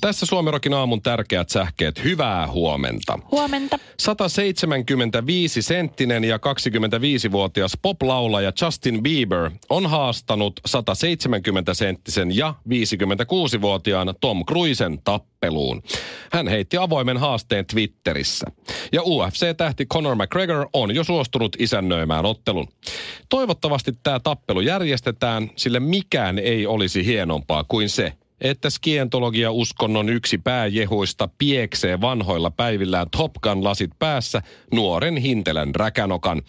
Tässä Suomirokin aamun tärkeät sähkeet. Hyvää huomenta. Huomenta. 175 senttinen ja 25-vuotias pop-laulaja Justin Bieber on haastanut 170 senttisen ja 56-vuotiaan Tom Cruisen tappeluun. Hän heitti avoimen haasteen Twitterissä. Ja UFC-tähti Conor McGregor on jo suostunut isännöimään ottelun. Toivottavasti tämä tappelu järjestetään, sillä mikään ei olisi hienompaa kuin se, että skientologia-uskonnon yksi pääjehuista pieksee vanhoilla päivillään Top Gun-lasit päässä nuoren hintelän räkänokan.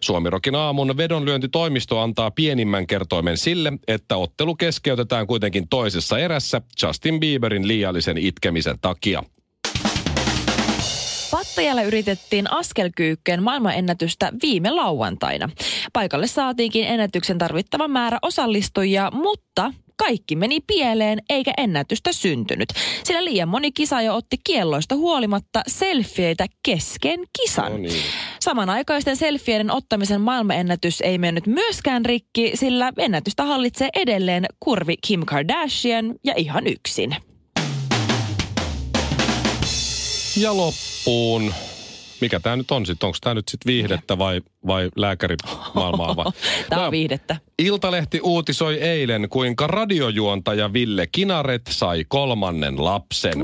Suomirokin aamun vedonlyöntitoimisto antaa pienimmän kertoimen sille, että ottelu keskeytetään kuitenkin toisessa erässä Justin Bieberin liiallisen itkemisen takia. Pattajalla yritettiin askelkyykkeen maailmanennätystä viime lauantaina. Paikalle saatiinkin ennätyksen tarvittava määrä osallistujia, mutta kaikki meni pieleen eikä ennätystä syntynyt. Sillä liian moni kisaaja otti kielloista huolimatta selfieitä kesken kisan. No niin. Samanaikaisten selfieiden ottamisen maailmanennätys ei mennyt myöskään rikki, sillä ennätystä hallitsee edelleen kurvi Kim Kardashian ja ihan yksin. Ja loppuun. Mikä tämä nyt on sitten? Onko tämä nyt sitten viihdettä vai, vai lääkärimaailmaa? Vai? Tämä on viihdettä. Iltalehti uutisoi eilen, kuinka radiojuontaja Ville Kinaret sai kolmannen lapsen.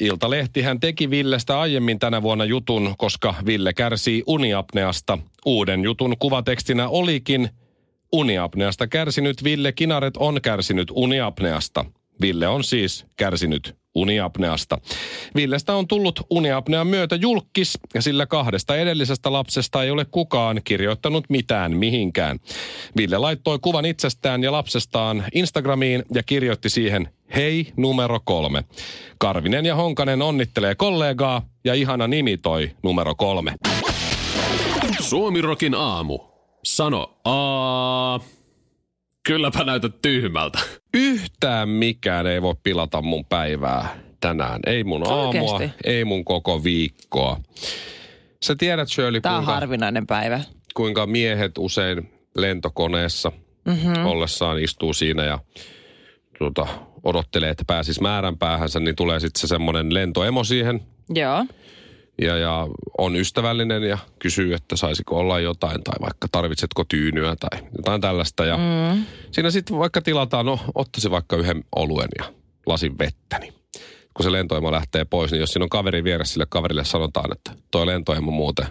Iltalehti hän teki Villestä aiemmin tänä vuonna jutun, koska Ville kärsii uniapneasta. Uuden jutun kuvatekstinä olikin Uniapneasta kärsinyt Ville Kinaret on kärsinyt uniapneasta. Ville on siis kärsinyt uniapneasta. Villestä on tullut uniapnean myötä julkis, ja sillä kahdesta edellisestä lapsesta ei ole kukaan kirjoittanut mitään mihinkään. Ville laittoi kuvan itsestään ja lapsestaan Instagramiin ja kirjoitti siihen Hei numero kolme. Karvinen ja Honkanen onnittelee kollegaa ja ihana nimi toi numero kolme. Suomirokin aamu. Sano aa. Kylläpä näytät tyhmältä. Yhtään mikään ei voi pilata mun päivää tänään. Ei mun aamua, Oikeesti? ei mun koko viikkoa. Sä tiedät Shirley, Tämä on kuinka, harvinainen päivä. kuinka miehet usein lentokoneessa mm-hmm. ollessaan istuu siinä ja tuota, odottelee, että pääsis määränpäähänsä, niin tulee sitten se semmoinen lentoemo siihen Joo. Ja, ja on ystävällinen ja kysyy, että saisiko olla jotain tai vaikka tarvitsetko tyynyä tai jotain tällaista. Ja mm. siinä sitten vaikka tilataan, no ottaisi vaikka yhden oluen ja lasin vettä, niin kun se lentoemo lähtee pois, niin jos siinä on kaveri vieressä, sille kaverille sanotaan, että toi lentoemo muuten,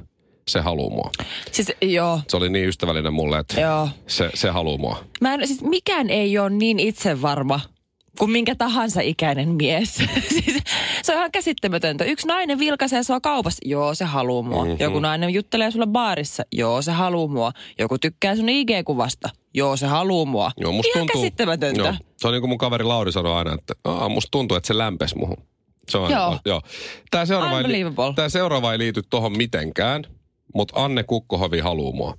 se haluaa mua. Siis joo. Se oli niin ystävällinen mulle, että Joo. se, se haluaa mua. Mä en, siis mikään ei ole niin itsevarma kuin minkä tahansa ikäinen mies. siis, se on ihan käsittämätöntä. Yksi nainen vilkaisee sua kaupassa. Joo, se haluu mua. Mm-hmm. Joku nainen juttelee sulle baarissa. Joo, se haluu mua. Joku tykkää sun IG-kuvasta. Joo, se haluu mua. Joo, musta ihan tuntuu, käsittämätöntä. Joo, se on niin kuin mun kaveri Lauri sanoi aina, että Aa, musta tuntuu, että se lämpesi muhun. Se on Joo. aina, joo. Tämä seuraava, ei, tää seuraava ei liity tohon mitenkään, mutta Anne Kukkohovi haluu mua.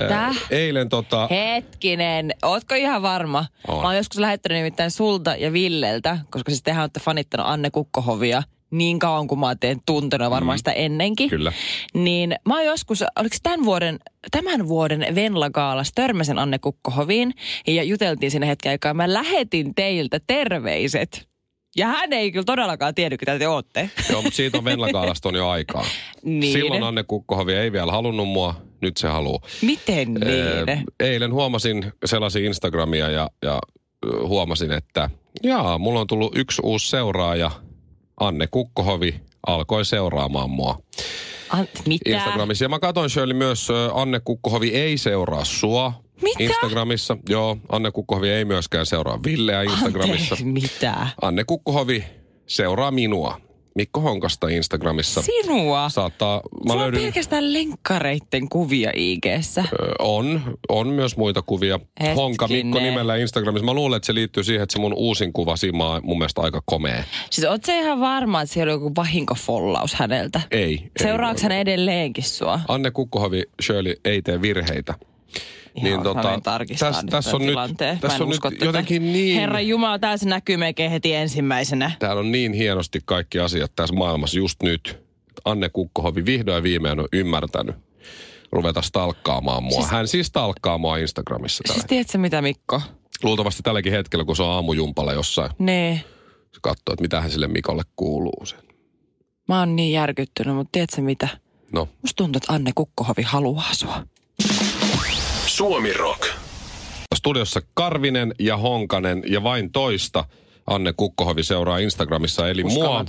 Ää, Täh? Eilen tota... Hetkinen, ootko ihan varma? Oon. Mä oon joskus lähettänyt nimittäin sulta ja Villeltä, koska siis tehän olette fanittanut Anne Kukkohovia niin kauan kuin mä oon teidän tuntenut varmaan sitä ennenkin. Kyllä. Niin mä oon joskus, oliko tämän vuoden, tämän vuoden Venla-gaalassa törmäsin Anne Kukkohoviin ja juteltiin siinä hetken aikaa. Mä lähetin teiltä terveiset. Ja hän ei kyllä todellakaan tiennyt, ketä te ootte. Joo, mutta siitä on Venla-gaalasta on jo aikaa. Niin. Silloin Anne Kukkohovi ei vielä halunnut mua, nyt se haluaa. Miten niin? Ee, Eilen huomasin, selasin Instagramia ja, ja huomasin, että jaa, mulla on tullut yksi uusi seuraaja. Anne Kukkohovi alkoi seuraamaan mua An, mitä? Instagramissa. Ja mä katsoin Shirley myös, Anne Kukkohovi ei seuraa sua Mitä? Instagramissa. Joo, Anne Kukkohovi ei myöskään seuraa Villeä Instagramissa. Anteeksi, mitä? Anne Kukkohovi seuraa minua Mikko Honkasta Instagramissa. Sinua? Saattaa, mä Sulla on löydyn, pelkästään lenkkareitten kuvia IGssä. Ö, on, on myös muita kuvia. Hetkinen. Honka Mikko nimellä Instagramissa. Mä luulen, että se liittyy siihen, että se mun uusin kuva on mun mielestä aika komea. Siis oot sä ihan varma, että siellä on joku vahinkofollaus häneltä? Ei. Seuraako ei, hän edelleenkin sua? Anne Kukkohovi, Shirley ei tee virheitä. Niin, tota, tarkistaa tässä nyt täs tämän on nyt, tilanteen. Mä tässä on nyt tätä. jotenkin niin, Herra Jumala, tää se näkyy melkein heti ensimmäisenä. täällä on niin hienosti kaikki asiat tässä maailmassa just nyt. Anne Kukkohovi vihdoin viimein on ymmärtänyt ruveta stalkkaamaan mua. Siis- Hän siis stalkkaa mua Instagramissa. Siis Siis... tiedätkö mitä Mikko? Luultavasti tälläkin hetkellä, kun se on aamujumpalla jossain, Nee. se katsoo, että mitä hän sille Mikolle kuuluu. Sen. Mä oon niin järkyttynyt, mutta tiedätkö mitä? No, Musta tuntuu, että Anne Kukkohovi haluaa sua. Suomi Rock. studiossa Karvinen ja Honkanen ja vain toista Anne Kukkohovi seuraa Instagramissa, eli mua.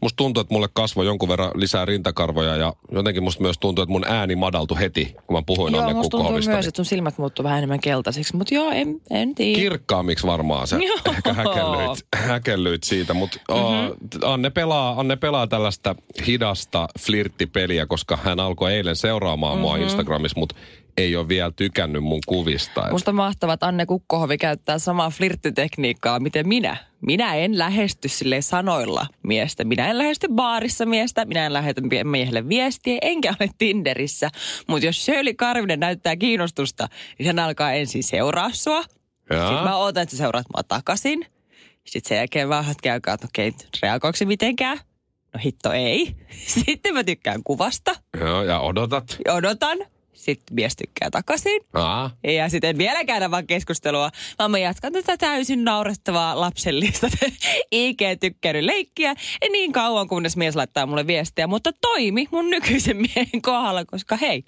Musta tuntuu, että mulle kasvoi jonkun verran lisää rintakarvoja ja jotenkin musta myös tuntuu, että mun ääni madaltui heti, kun mä puhuin Joo, Anne musta Kukkohovista. myös, että sun silmät muuttuu vähän enemmän keltaisiksi. Mutta joo, en, en tiedä. Kirkkaammiksi varmaan Joo. ehkä häkellyit, häkellyit siitä, mutta mm-hmm. Anne, pelaa, Anne pelaa tällaista hidasta flirttipeliä, koska hän alkoi eilen seuraamaan mm-hmm. mua Instagramissa, mutta ei ole vielä tykännyt mun kuvista. Musta mahtavaa, että Anne Kukkohovi käyttää samaa flirttitekniikkaa, miten minä. Minä en lähesty sille sanoilla miestä. Minä en lähesty baarissa miestä, minä en lähetä mie- miehelle viestiä, enkä ole Tinderissä. Mutta jos Shirley Karvinen näyttää kiinnostusta, niin hän alkaa ensin seuraa sua. Jaa. Sitten mä ootan, että sä seuraat mua takaisin. Sitten sen jälkeen vähän hetken aikaa, että okei, reagoiko se mitenkään? No hitto ei. Sitten mä tykkään kuvasta. Joo, ja odotat. Odotan. Sitten mies tykkää takaisin. Aa. Ja sitten en vielä käydä vaan keskustelua, vaan mä jatkan tätä täysin naurettavaa lapsellista IG-tykkäilyleikkiä. Niin kauan, kunnes mies laittaa mulle viestiä. Mutta toimi mun nykyisen miehen kohdalla, koska hei,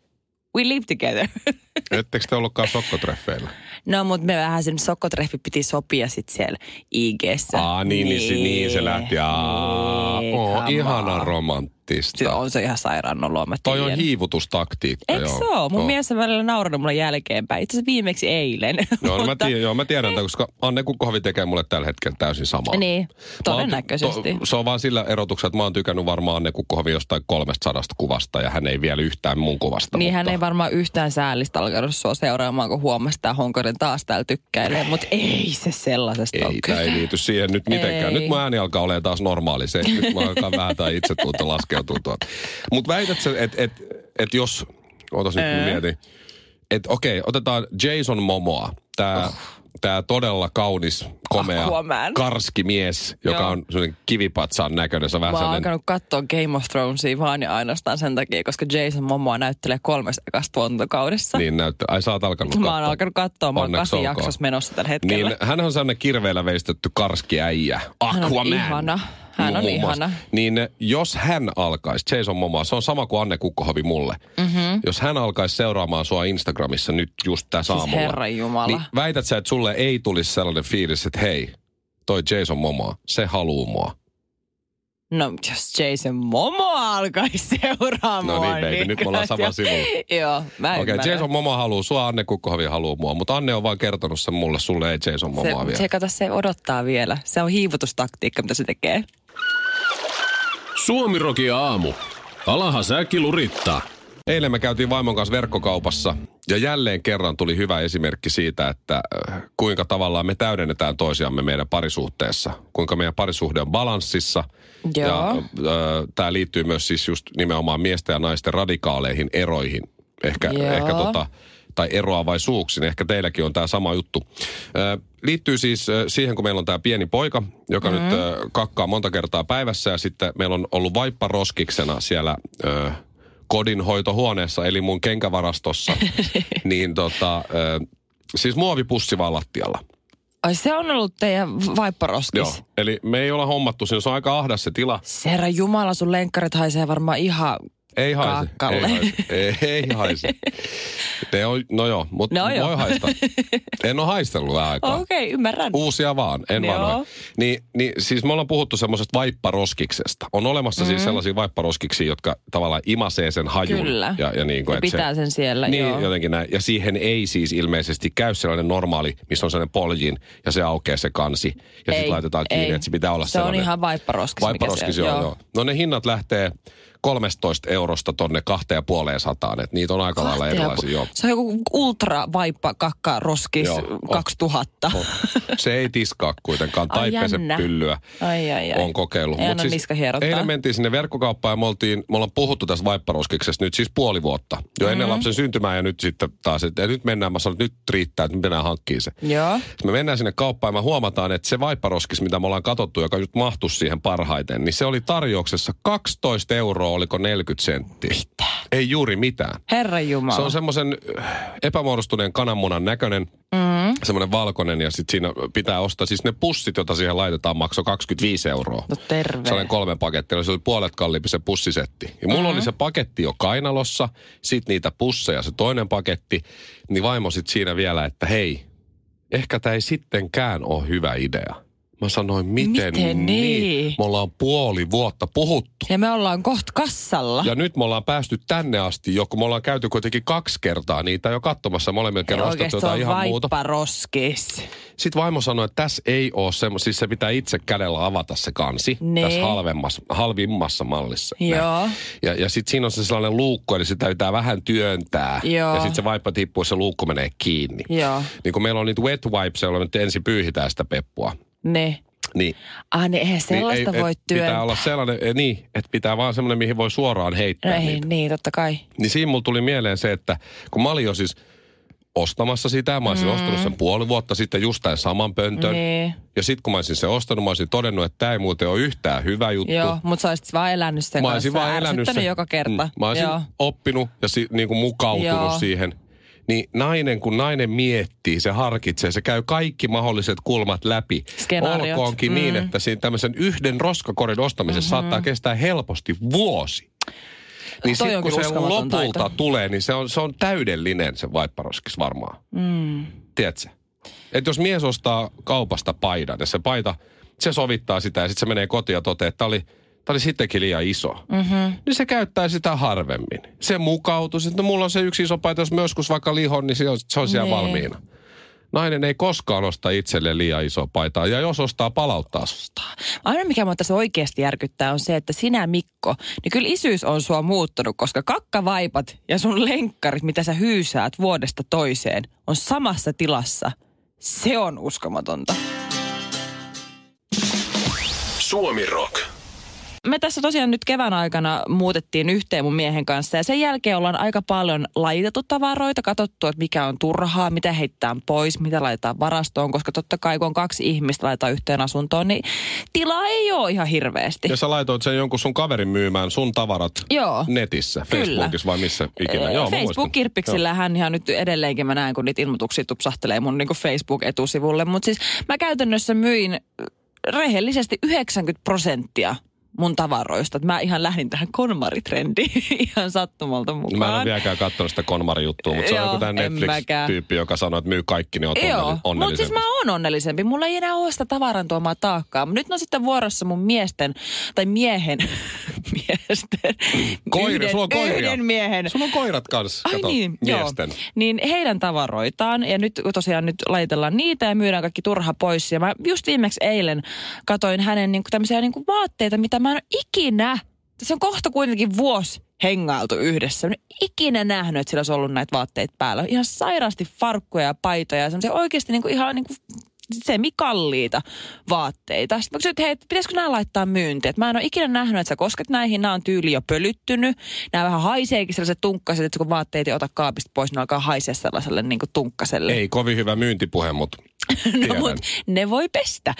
we live together. Ettekö te ollutkaan sokkotreffeillä? No, mutta me vähän sen sokkotreffi piti sopia sitten siellä IGssä. Aa, niin, niin, se, niin se lähti. Aa, Niin, oo, ihana romanttista. Se on se ihan sairaan oloa, mä Toi on hiivutustaktiikka. Eikö se ole? Mun Oo. mies on välillä naurannut mulle jälkeenpäin. Itse asiassa viimeksi eilen. No mä, Mutta- tiedän, joo, mä tiedän, että koska Anne Kukkohovi tekee mulle tällä hetkellä täysin samaa. Niin, Mä todennäköisesti. to- se on vaan sillä erotuksella, että mä oon tykännyt varmaan Anne Kukkohovi jostain 300 kuvasta ja hän ei vielä yhtään mun kuvasta. Niin mutta... hän ei varmaan yhtään säällistä alkanut sua seuraamaan, kun huomasi, että Honkonen taas täällä tykkäilee. Mutta ei se sellaisesta ole Ei, tämä ei liity siihen nyt mitenkään. Ei. Nyt mun ääni alkaa olemaan taas normaali. Se, nyt mä alkaa vähän tai itsetunto laskeutua tuolta. Mutta väität sä, että et, et jos, ootas nyt mä mietin, että okei, otetaan Jason Momoa, tämä oh. Tää todella kaunis, komea, Aquaman. karski mies, joka Joo. on sellainen kivipatsaan näköinen. Se vähän Mä oon sellainen, alkanut katsoa Game of Thronesia vaan ja ainoastaan sen takia, koska Jason Momoa näyttelee kolmes ekasta tuotantokaudessa. niin näyttää. Ai sä oot alkanut Mä oon katsoa. alkanut katsoa, mä oon kasi jaksossa menossa tällä hetkellä. Niin, hän on sellainen kirveellä veistetty karski äijä. Hän on Aquaman. ihana. Hän on Muun muassa. ihana. Niin eh, jos hän alkaisi, Jason Momoa, se on sama kuin Anne Kukkohovi mulle. Mm-hmm. Jos hän alkaisi seuraamaan sua Instagramissa nyt just tässä Siis aamulla. Herran Jumala. Niin väität sä, että sulle ei tulisi sellainen fiilis, että hei, toi Jason Momoa, se haluu mua. No, jos Jason Momoa alkaisi seuraamaan. No niin, baby, nyt me ollaan samalla sivulla. Joo, mä Okei, okay. Jason Momoa haluu sua, Anne Kukkohovi haluu mua. Mutta Anne on vaan kertonut sen mulle, sulle ei Jason Momoa se, vielä. se, kato, se odottaa vielä. Se on hiivutustaktiikka, mitä se tekee. Suomi Rokin aamu. Alaha säkki lurittaa. Eilen me käytiin vaimon kanssa verkkokaupassa ja jälleen kerran tuli hyvä esimerkki siitä, että äh, kuinka tavallaan me täydennetään toisiamme meidän parisuhteessa. Kuinka meidän parisuhde on balanssissa. Joo. Ja äh, tämä liittyy myös siis just nimenomaan miesten ja naisten radikaaleihin eroihin. Ehkä, Joo. ehkä tota, tai eroavaisuuksiin. Ehkä teilläkin on tämä sama juttu. Liittyy siis siihen, kun meillä on tämä pieni poika, joka mm-hmm. nyt kakkaa monta kertaa päivässä ja sitten meillä on ollut vaippa roskiksena siellä kodinhoitohuoneessa, eli mun kenkävarastossa. niin tota, siis muovipussi vaan lattialla. Ai se on ollut teidän vaipparoskis. Joo, eli me ei olla hommattu siinä, se on aika ahdas se tila. Herra Jumala, sun lenkkarit haisee varmaan ihan ei haise. Kaakalle. Ei haise. Ei, ei haise. Ne on, no joo, mutta No joo. voi haista. En ole haistellut vähän aikaa. Okei, okay, ymmärrän. Uusia vaan, en Joo. vaan. Niin, niin siis me ollaan puhuttu semmoisesta vaipparoskiksesta. On olemassa mm. siis sellaisia vaipparoskiksia, jotka tavallaan imasee sen hajun. Kyllä. Ja, ja, niin kuin, Ja pitää sen siellä, Niin, joo. jotenkin näin. Ja siihen ei siis ilmeisesti käy sellainen normaali, missä on sellainen poljin ja se aukeaa se kansi. Ja sitten laitetaan kiinni, ei. että se pitää olla Se on sellainen. ihan vaipparoskis, Vaipparoskis, se on, joo. joo. No ne hinnat lähtee 13 eurosta tonne kahteen puoleen sataan. Että niitä on aika lailla erilaisia, joo. Se on joku ultra vaippa kakka roskis Joo, on. 2000. On. Se ei tiskaa kuitenkaan, Ai, tai pese jännä. pyllyä. Ai, ai, ai. on kokeillut. Ei Mut hierottaa. eilen mentiin sinne verkkokauppaan ja me, oltiin, me ollaan puhuttu tästä vaipparoskiksesta nyt siis puoli vuotta. Jo Mm-hmm. ennen lapsen syntymää ja nyt sitten taas, että nyt mennään, mä sanoin, että nyt riittää, että nyt mennään hankkiin se. Joo. Sitten me mennään sinne kauppaan ja me huomataan, että se vaipparoskis, mitä me ollaan katsottu, joka nyt mahtuisi siihen parhaiten, niin se oli tarjouksessa 12 euroa, oliko 40 senttiä. Mitä? Ei juuri mitään. Herran Jumala. Se on semmoisen epämuodostuneen kananmunan näköinen, mm. semmoinen valkoinen ja sitten siinä pitää ostaa, siis ne pussit, joita siihen laitetaan, maksoi 25 euroa. No terve. Sellainen kolme pakettia, se oli puolet kalliimpi se pussisetti. Ja mulla mm-hmm. oli se paketti jo kainalossa, sitten niitä pusseja, se toinen paketti, niin vaimo sit siinä vielä, että hei, ehkä tämä ei sittenkään ole hyvä idea. Mä sanoin, miten, Miten niin? Me ollaan puoli vuotta puhuttu. Ja me ollaan kohta kassalla. Ja nyt me ollaan päästy tänne asti, jo kun me ollaan käyty kuitenkin kaksi kertaa niitä jo katsomassa. Molemmilla kerran ostettu jotain ihan muuta. vaipparoskis. Sitten vaimo sanoi, että tässä ei ole semmoista, siis se pitää itse kädellä avata se kansi Niin. tässä halvemmassa, halvimmassa mallissa. Näin. Joo. Ja, ja sitten siinä on se sellainen luukku, eli sitä pitää vähän työntää. Joo. Ja sitten se vaippa tippuu ja se luukku menee kiinni. Joo. Niin kun meillä on niitä wet wipes, joilla nyt ensin pyyhitään sitä peppua. Ne. Niin, Ah, niin eihän sellaista niin ei, voi työntää. Pitää olla sellainen, eh, niin, että pitää vaan semmoinen, mihin voi suoraan heittää Ei, niitä. niin, totta kai. Niin siinä mulla tuli mieleen se, että kun mä olin jo siis ostamassa sitä, mä olisin mm. ostanut sen puoli vuotta sitten just tämän saman pöntön. Niin. Ja sitten kun mä olisin sen ostanut, mä olisin todennut, että tämä ei muuten ole yhtään hyvä juttu. Joo, mutta sä olisit vaan elänyt sen Mä olisin kanssa. vaan elänyt sen. joka kerta. Mm. Mä olisin Joo. oppinut ja si, niin kuin mukautunut Joo. siihen. Niin nainen, kun nainen miettii, se harkitsee, se käy kaikki mahdolliset kulmat läpi. Skenaariot. Olkoonkin niin, Mm. että siinä tämmöisen yhden roskakorin ostamisessa mm-hmm. saattaa kestää helposti vuosi. Niin sitten on kun se lopulta taito. tulee, niin se on, se on täydellinen se vaipparoskis varmaan. Mm. Tiedätkö? Että jos mies ostaa kaupasta paidan ja se paita, se sovittaa sitä ja sitten se menee kotiin ja toteaa, että tämä oli, tää oli sittenkin liian iso. Mm-hmm. Niin se käyttää sitä harvemmin. Se mukautuu. Sitten mulla on se yksi iso paita, jos mä joskus vaikka lihon, niin se on, se on siellä Niin. valmiina. Nainen ei koskaan osta itselleen liian isoa paitaa. Ja jos ostaa, palauttaa. Aina mikä mua tässä oikeasti järkyttää on se, että sinä Mikko, niin kyllä isyys on sua muuttunut, koska kakkavaipat ja sun lenkkarit, mitä sä hyysäät vuodesta toiseen, on samassa tilassa. Se on uskomatonta. Suomi Rock. Me tässä tosiaan nyt kevään aikana muutettiin yhteen mun miehen kanssa ja sen jälkeen ollaan aika paljon laitettu tavaroita, katsottu, että mikä on turhaa, mitä heittää pois, mitä laitetaan varastoon, koska totta kai kun on kaksi ihmistä laitetaan yhteen asuntoon, niin tilaa ei ole ihan hirveästi. Ja sä laitoit sen jonkun sun kaverin myymään sun tavarat Joo. netissä, Kyllä. Facebookissa vai missä ikinä. Ee, Joo. Facebook-kirppiksillä hän ihan nyt edelleenkin mä näen, kun niitä ilmoituksia tupsahtelee mun niin Facebook-etusivulle. Mutta siis mä käytännössä myin rehellisesti 90 prosenttia mun tavaroista. Et mä ihan lähdin tähän konmaritrendiin ihan sattumalta mukaan. Mä en ole vieläkään katsonut sitä Konmari-juttua, mutta se on joku tämä. Netflix-tyyppi, joka sanoo, että myy kaikki, niin oot Joo, mutta siis mä oon onnellisempi. Mulla ei enää ole sitä tavaran tuomaa taakkaa. Nyt on sitten vuorossa mun miesten, tai miehen, miesten. Koiri, yhden, sulla on koiria. Yhden miehen. Sulla on koirat kanssa, Ai kato, niin, miesten. joo. Niin heidän tavaroitaan ja nyt tosiaan nyt laitellaan niitä ja myydään kaikki turha pois. Ja mä just viimeksi eilen katoin hänen niinku tämmöisiä niinku vaatteita, mitä mä en ole ikinä, se on kohta kuitenkin vuosi hengailtu yhdessä. Mä en ikinä nähnyt, että sillä olisi ollut näitä vaatteita päällä. Ihan sairaasti farkkuja ja paitoja ja semmoisia oikeasti niinku ihan niinku semikalliita vaatteita. Sitten mä kysyin, että hei, pitäisikö nämä laittaa myyntiin? Mä en ole ikinä nähnyt, että sä kosket näihin. Nämä on tyyli jo pölyttynyt. Nämä vähän haiseekin sellaiset tunkkaset, että kun vaatteet ei ota kaapista pois, ne alkaa haisea sellaiselle niin kuin tunkkaselle. Ei kovin hyvä myyntipuhe, mutta No, mut ne voi pestä.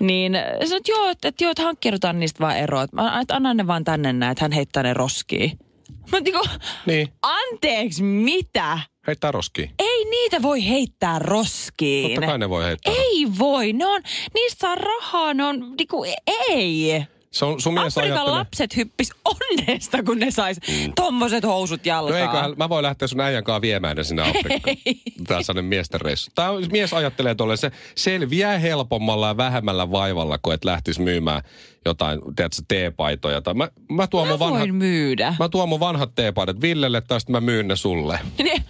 Niin sanoin, että joo, että, että joo, että hankkiudutaan niistä vaan eroa. Että anna ne vaan tänne näin, että hän heittää ne roskiin. Mä niinku, Niin, anteeksi, mitä? heittää roskiin. Ei niitä voi heittää roskiin. Totta kai ne voi heittää. Ei voi, ne on, niistä saa rahaa, ne on niinku, ei. Se on, sun Afrikan ajattelee... lapset hyppis onnesta, kun ne sais mm. tommoset housut No jalkaan. eiköhän, mä voin lähteä sun äijän kanssa viemään ne sinne Afrikkaan. Tää on sellainen miesten reissu. Tää on, mies ajattelee tolle, se selviää helpommalla ja vähemmällä vaivalla, kuin et lähtisi myymään jotain, tiedätkö, teepaitoja. Tai mä, mä, tuon Mä mun vanhat, myydä. mä tuon mun vanhat teepaidat Villelle, tai sitten mä myyn ne sulle. Ne,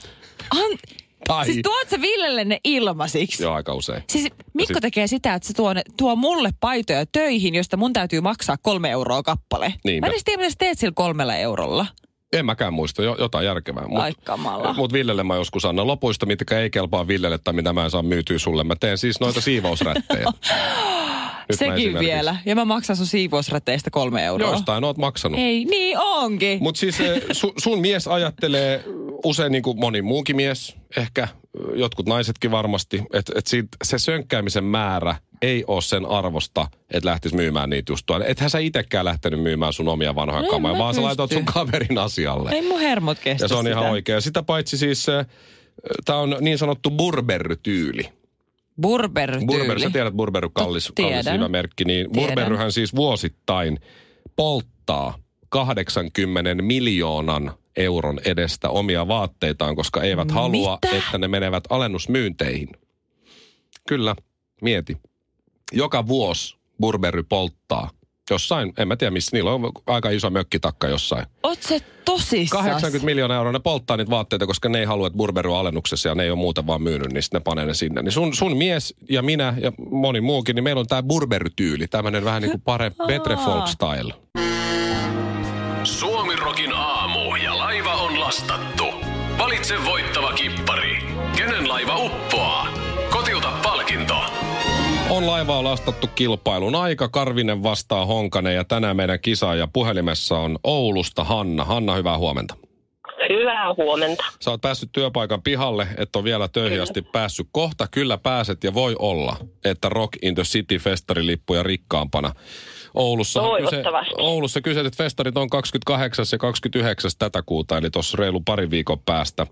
an, Tai, siis tuot sä Villelle ne ilmasiksi? joo aika usein. Siis Mikko sit- tekee sitä, että se tuo, ne, tuo mulle paitoja töihin, josta mun täytyy maksaa kolme euroa kappale. Niin, Mä en edes tiedä, mitä sä teet sillä kolmella eurolla. En mäkään muista, jo, jotain järkevää. Mut, Ai kamala. Mut Villelle mä joskus annan lopuista, mitkä ei kelpaa Villelle tai mitä mä en saa myytyä sulle. Mä teen siis noita siivousrättejä. Nyt Sekin vielä. Ja mä maksan sun siivousräteistä kolme euroa. Jostain oot maksanut. Ei, niin onkin. Mutta siis eh, su, sun mies ajattelee usein niin kuin moni muukin mies, ehkä eh, jotkut naisetkin varmasti, että et se sönkkäämisen määrä ei ole sen arvosta, että lähtisi myymään niitä just tuolla. Ethän sä itsekään lähtenyt myymään sun omia vanhoja No kamoja, vaan sä pysty. laitoit sun kaverin asialle. Ei mun hermot kestä ja se on sitä. ihan oikein. Sitä paitsi siis, tämä on niin sanottu burberry-tyyli. Burber-tyyli. Burberry, sä tiedät Burberry kallis, kallis hyvä merkki, niin. Burberryhän siis vuosittain polttaa 80 miljoonan euron edestä omia vaatteitaan, koska eivät halua, Mitä? että ne menevät alennusmyynteihin. Kyllä, mieti. Joka vuosi Burberry polttaa jossain, en mä tiedä missä, niillä on aika iso mökkitakka jossain. Oot se tosissas? 80 miljoonaa euroa ne polttaa niitä vaatteita, koska ne ei halua, että Burberry on alennuksessa ja ne ei ole muuten vaan myynyt, niin sitten ne panee ne sinne. Niin sun, sun mies ja minä ja moni muukin, niin meillä on tämä Burberry-tyyli, tämmöinen vähän niin kuin parempi, better folk style. Suomirokin aamu ja laiva on lastattu. Valitse voittava kippari. Kenen laiva uppoaa? On laivaa lastattu kilpailun aika, Karvinen vastaa Honkanen ja tänään meidän kisaaja puhelimessa on Oulusta Hanna. Hanna, hyvää huomenta. Hyvää huomenta. Sä oot päässyt työpaikan pihalle, et ole vielä töihin asti päässyt. Kohta kyllä pääset ja voi olla, että Rock in the City festarilippuja rikkaampana. Oulussa, Toivottavasti. Oulussa kyseiset festarit on 28. ja 29. tätä kuuta, eli tuossa reilu pari viikon päästä.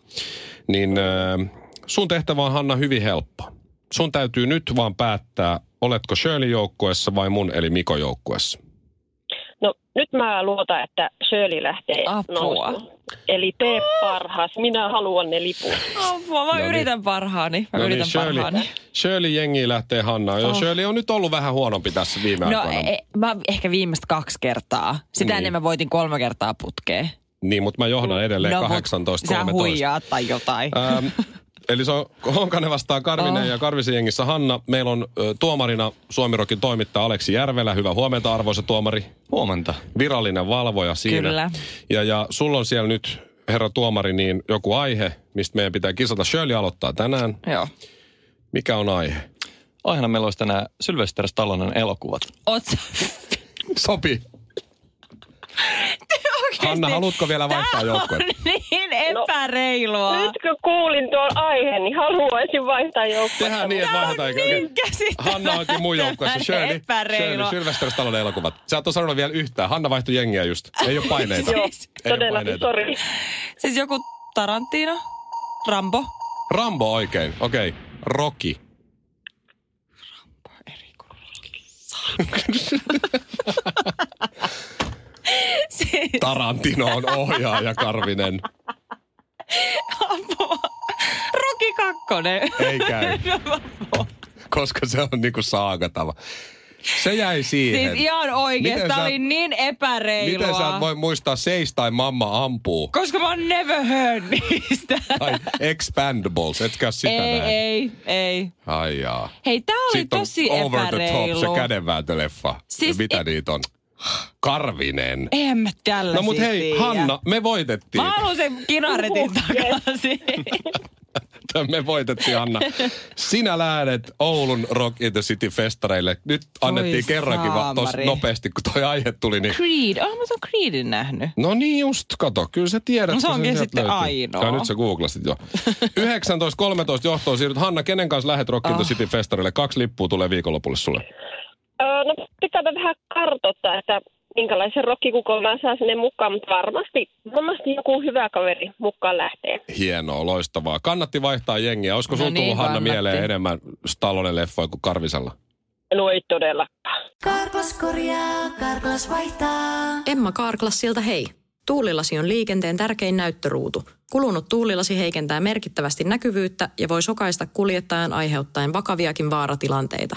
Niin äh, sun tehtävä on Hanna hyvin helppo. Sun täytyy nyt vaan päättää, oletko Shirley joukkueessa vai mun eli Miko joukkueessa. No nyt mä luotan, että Shirley lähtee Apua. nousuun. Eli tee parhaas. Minä haluan ne liput. Apua, mä No niin. yritän parhaani. Mä No yritän niin, Shirley, parhaani. Shirley jengi lähtee Hannaan. Jo, Oh. Shirley on nyt ollut vähän huonompi tässä viime No aikoina. e, mä ehkä viimeistä kaksi kertaa. Sitä Niin. ennen mä voitin kolme kertaa putkeen. Niin, mutta mä johdan edelleen no, mut 18 Sä 13. huijaat tai jotain. Ähm, eli se on Honkanen vastaan Karvinen Oh. ja Karvisen jengissä Hanna. Meillä on ö, tuomarina Suomirokin toimittaja Aleksi Järvelä. Hyvää huomenta arvoisa tuomari. Huomenta. Virallinen valvoja siinä. Kyllä. Ja, ja sulla on siellä nyt, herra tuomari, niin joku aihe, mistä meidän pitää kisata. Shirley aloittaa tänään. Joo. Mikä on aihe? Aiheena meillä olisi tänään Sylvester Stallonen elokuvat. Oot. Sopi. Oikeesti? Hanna, haluatko vielä vaihtaa on niin epäreilua. Nyt kun kuulin tuon aiheen, niin haluaisin vaihtaa joukkuetta. Tehdään niin, että vaihdetaan. niin Hanna onkin mun joukkueessa. Shirley, Shirley, epäreilua. Sylvester Stallone elokuvat. Sä et ole sanonut vielä yhtään. Hanna vaihtoi jengiä just. Ei ole paineita. Joo, Siis- ole todellakin, sori. Siis joku Tarantino, Rambo. Rambo oikein. Okei. Okay. Rocky. Siis, Tarantino on ohjaaja Karvinen. apua. Rocky kakkonen. Ei käy. Koska se on niinku saagatava. Se jäi siihen. Siis ihan sä- oli niin epäreilua. Miten sä voi muistaa Seis tai Mamma ampuu? Koska mä oon never heard niistä. Tai Expandables, etkä sitä ei, näe. ei, ei. Ai jaa. Hei, tää oli Sitten on tosi Over the epäreilu. Top, se kädenvääntöleffa. Siis Mitä e- niitä on? Karvinen. En mä tällaisia No mut hei, tiedä. Hanna, me voitettiin. Mä haluan sen kinaretin takaisin. Me voitettiin, Anna. Sinä lähdet Oulun Rock in the City festareille. Nyt annettiin kerrankin va- tos nopeasti, kun toi aihe tuli. Niin... Creed, oh mä Creedin nähnyt. No niin just, kato, kyllä sä tiedät. No se onkin sitten ainoa. Ja nyt sä googlasit jo. 19.13 johtoon siirryt. Hanna, kenen kanssa lähdet Rock in the Ah. City festareille? Kaksi lippua tulee viikonlopulle sulle. Öö, no pitääpä vähän kartoittaa, että minkälaisen rokkikukon mä saan sinne mukaan, mutta varmasti, varmasti joku hyvä kaveri mukaan lähtee. Hienoa, loistavaa. Kannatti vaihtaa jengiä. Olisiko No sulla niin, tullut Hanna kannatti. mieleen enemmän Stallonen leffoja kuin Karvisella? No ei todellakaan. Karklas korjaa, Karklas vaihtaa. Emma Karklassilta hei. Tuulilasi on liikenteen tärkein näyttöruutu. Kulunut tuulilasi heikentää merkittävästi näkyvyyttä ja voi sokaista kuljettajan aiheuttaen vakaviakin vaaratilanteita.